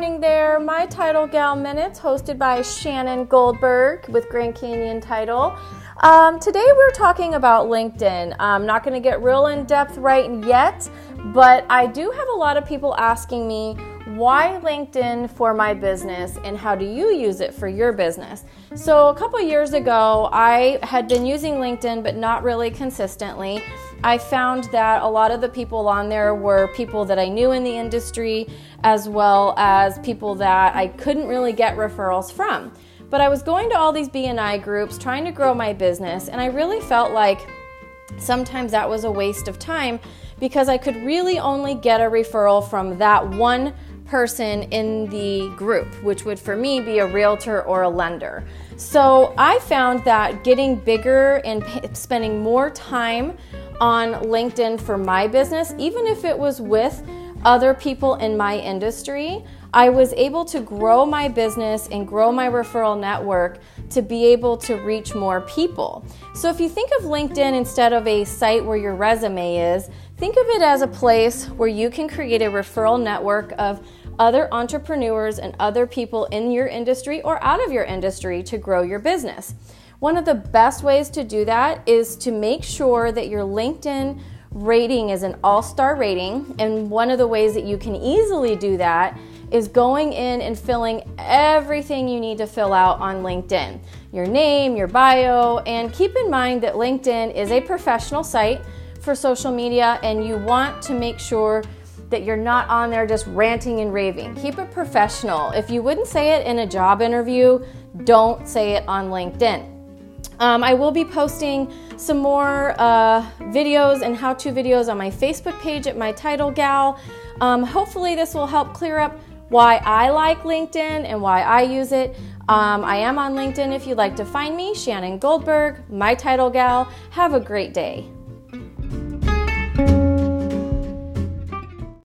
for My Title Gal Minutes, hosted by Shannon Goldberg with Grand Canyon Title. Um, today we're talking about LinkedIn. I'm not going to get real in depth right yet, but I do have a lot of people asking me why LinkedIn for my business and how do you use it for your business. So, a couple years ago, I had been using LinkedIn, but not really consistently. I found that a lot of the people on there were people that I knew in the industry, as well as people that I couldn't really get referrals from. But I was going to all these BNI groups trying to grow my business, and I really felt like sometimes that was a waste of time because I could really only get a referral from that one person in the group, which would for me be a realtor or a lender. So I found that getting bigger and spending more time on LinkedIn for my business, even if it was with other people in my industry, I was able to grow my business and grow my referral network to be able to reach more people. So, if you think of LinkedIn instead of a site where your resume is, think of it as a place where you can create a referral network of other entrepreneurs and other people in your industry or out of your industry to grow your business. One of the best ways to do that is to make sure that your LinkedIn rating is an all star rating. And one of the ways that you can easily do that is going in and filling everything you need to fill out on LinkedIn your name, your bio, and keep in mind that LinkedIn is a professional site for social media and you want to make sure that you're not on there just ranting and raving. Keep it professional. If you wouldn't say it in a job interview, don't say it on LinkedIn. Um, I will be posting some more uh, videos and how to videos on my Facebook page at My Title Gal. Um, hopefully, this will help clear up why I like LinkedIn and why I use it. Um, I am on LinkedIn if you'd like to find me, Shannon Goldberg, My Title Gal. Have a great day.